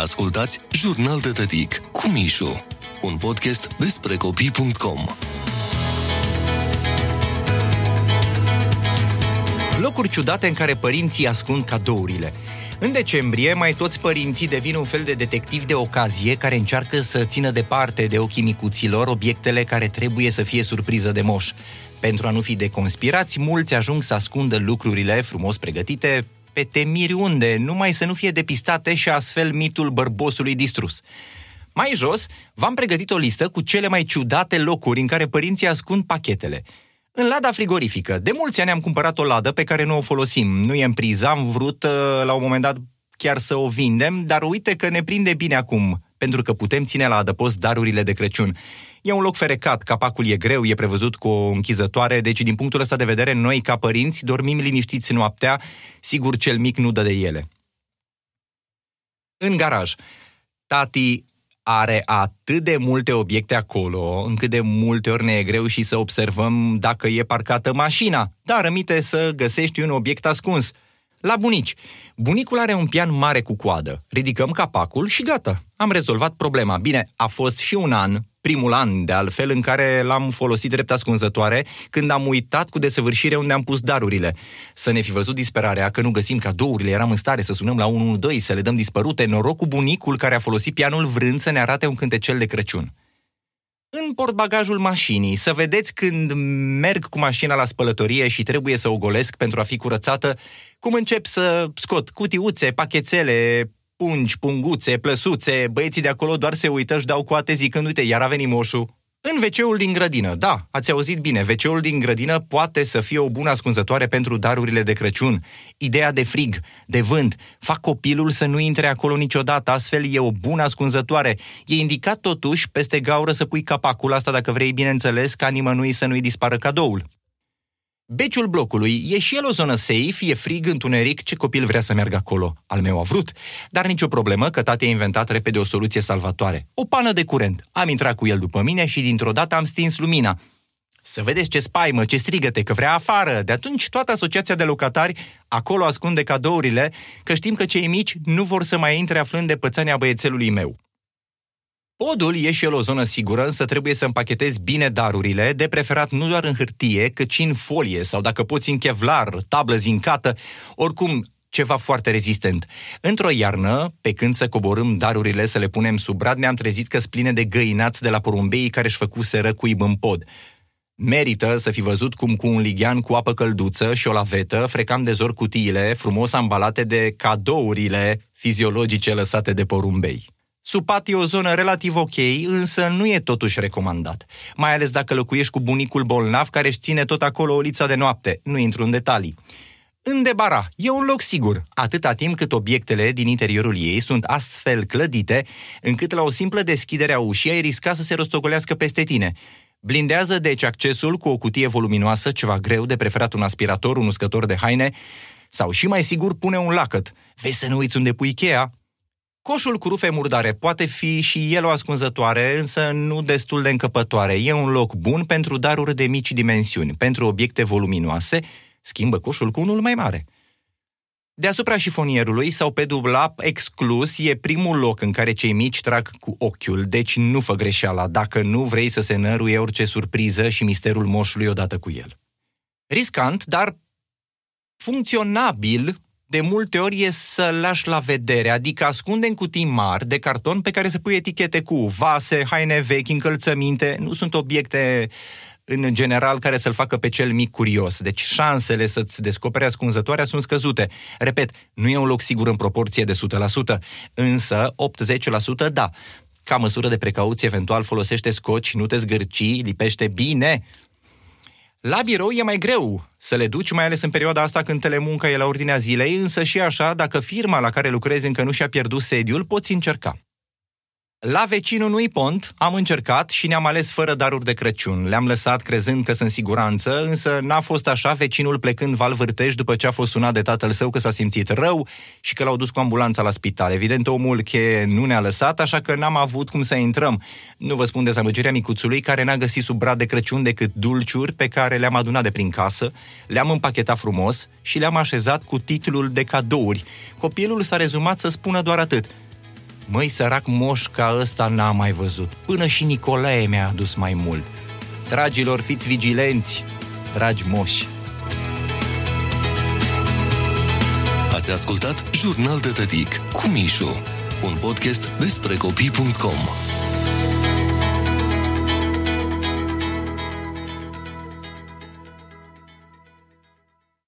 Ascultați Jurnal de Tătic cu Mișu, un podcast despre copii.com. Locuri ciudate în care părinții ascund cadourile. În decembrie, mai toți părinții devin un fel de detectiv de ocazie care încearcă să țină departe de ochii micuților obiectele care trebuie să fie surpriză de moș. Pentru a nu fi deconspirați, mulți ajung să ascundă lucrurile frumos pregătite pe temiri unde, numai să nu fie depistate și astfel mitul bărbosului distrus. Mai jos, v-am pregătit o listă cu cele mai ciudate locuri în care părinții ascund pachetele. În lada frigorifică. De mulți ani am cumpărat o ladă pe care nu o folosim. Nu e în priză, am vrut uh, la un moment dat chiar să o vindem, dar uite că ne prinde bine acum, pentru că putem ține la adăpost darurile de Crăciun. E un loc ferecat, capacul e greu, e prevăzut cu o închizătoare, deci din punctul ăsta de vedere, noi ca părinți dormim liniștiți noaptea, sigur cel mic nu dă de ele. În garaj. Tati are atât de multe obiecte acolo, încât de multe ori ne e greu și să observăm dacă e parcată mașina, dar rămite să găsești un obiect ascuns. La bunici. Bunicul are un pian mare cu coadă. Ridicăm capacul și gata. Am rezolvat problema. Bine, a fost și un an primul an, de altfel, în care l-am folosit drept ascunzătoare, când am uitat cu desăvârșire unde am pus darurile. Să ne fi văzut disperarea că nu găsim cadourile, eram în stare să sunăm la 112, să le dăm dispărute, noroc cu bunicul care a folosit pianul vrând să ne arate un cântecel de Crăciun. În portbagajul mașinii, să vedeți când merg cu mașina la spălătorie și trebuie să o golesc pentru a fi curățată, cum încep să scot cutiuțe, pachețele, pungi, punguțe, plăsuțe, băieții de acolo doar se uită și dau coate zicând, uite, iar a venit moșul. În wc din grădină, da, ați auzit bine, wc din grădină poate să fie o bună ascunzătoare pentru darurile de Crăciun. Ideea de frig, de vânt, fac copilul să nu intre acolo niciodată, astfel e o bună ascunzătoare. E indicat totuși peste gaură să pui capacul asta dacă vrei, bineînțeles, ca nimănui să nu-i dispară cadoul. Beciul blocului e și el o zonă safe, e frig, întuneric, ce copil vrea să meargă acolo? Al meu a vrut. Dar nicio problemă că tati a inventat repede o soluție salvatoare. O pană de curent. Am intrat cu el după mine și dintr-o dată am stins lumina. Să vedeți ce spaimă, ce strigăte, că vrea afară. De atunci toată asociația de locatari acolo ascunde cadourile, că știm că cei mici nu vor să mai intre aflând de pățania băiețelului meu. Podul e și el o zonă sigură, însă trebuie să împachetezi bine darurile, de preferat nu doar în hârtie, cât și în folie sau dacă poți în kevlar, tablă zincată, oricum ceva foarte rezistent. Într-o iarnă, pe când să coborâm darurile să le punem sub brad, ne-am trezit că spline de găinați de la porumbeii care își făcuseră cuib în pod. Merită să fi văzut cum cu un lighean cu apă călduță și o lavetă frecam de zor cutiile frumos ambalate de cadourile fiziologice lăsate de porumbei. Supat e o zonă relativ ok, însă nu e totuși recomandat. Mai ales dacă locuiești cu bunicul bolnav care își ține tot acolo o liță de noapte. Nu intru în detalii. În debara e un loc sigur, atâta timp cât obiectele din interiorul ei sunt astfel clădite, încât la o simplă deschidere a ușii ai risca să se rostogolească peste tine. Blindează deci accesul cu o cutie voluminoasă, ceva greu, de preferat un aspirator, un uscător de haine, sau și mai sigur pune un lacăt. Vezi să nu uiți unde pui cheia? Coșul cu rufe murdare poate fi și el o ascunzătoare, însă nu destul de încăpătoare. E un loc bun pentru daruri de mici dimensiuni. Pentru obiecte voluminoase, schimbă coșul cu unul mai mare. Deasupra șifonierului sau pe dublap exclus e primul loc în care cei mici trag cu ochiul, deci nu fă greșeala dacă nu vrei să se năruie orice surpriză și misterul moșului odată cu el. Riscant, dar funcționabil de multe ori e să lași la vedere, adică ascunde în cutii mari de carton pe care să pui etichete cu vase, haine vechi, încălțăminte, nu sunt obiecte în general care să-l facă pe cel mic curios. Deci șansele să-ți descoperi ascunzătoarea sunt scăzute. Repet, nu e un loc sigur în proporție de 100%, însă 80% da. Ca măsură de precauție, eventual folosește scoci, nu te zgârci, lipește bine, la birou e mai greu să le duci, mai ales în perioada asta când telemunca e la ordinea zilei, însă și așa, dacă firma la care lucrezi încă nu și-a pierdut sediul, poți încerca. La vecinul nu-i pont, am încercat și ne-am ales fără daruri de Crăciun. Le-am lăsat crezând că sunt siguranță, însă n-a fost așa, vecinul plecând val vârtej după ce a fost sunat de tatăl său că s-a simțit rău și că l-au dus cu ambulanța la spital. Evident, omul cheie nu ne-a lăsat, așa că n-am avut cum să intrăm. Nu vă spun dezamăgirea micuțului care n-a găsit sub brad de Crăciun decât dulciuri pe care le-am adunat de prin casă, le-am împachetat frumos și le-am așezat cu titlul de cadouri. Copilul s-a rezumat să spună doar atât – Măi, sărac moș ca ăsta n-am mai văzut. Până și Nicolae mi-a adus mai mult. Dragilor, fiți vigilenți, dragi moși. Ați ascultat Jurnal de Tătic cu Mișu, un podcast despre copii.com.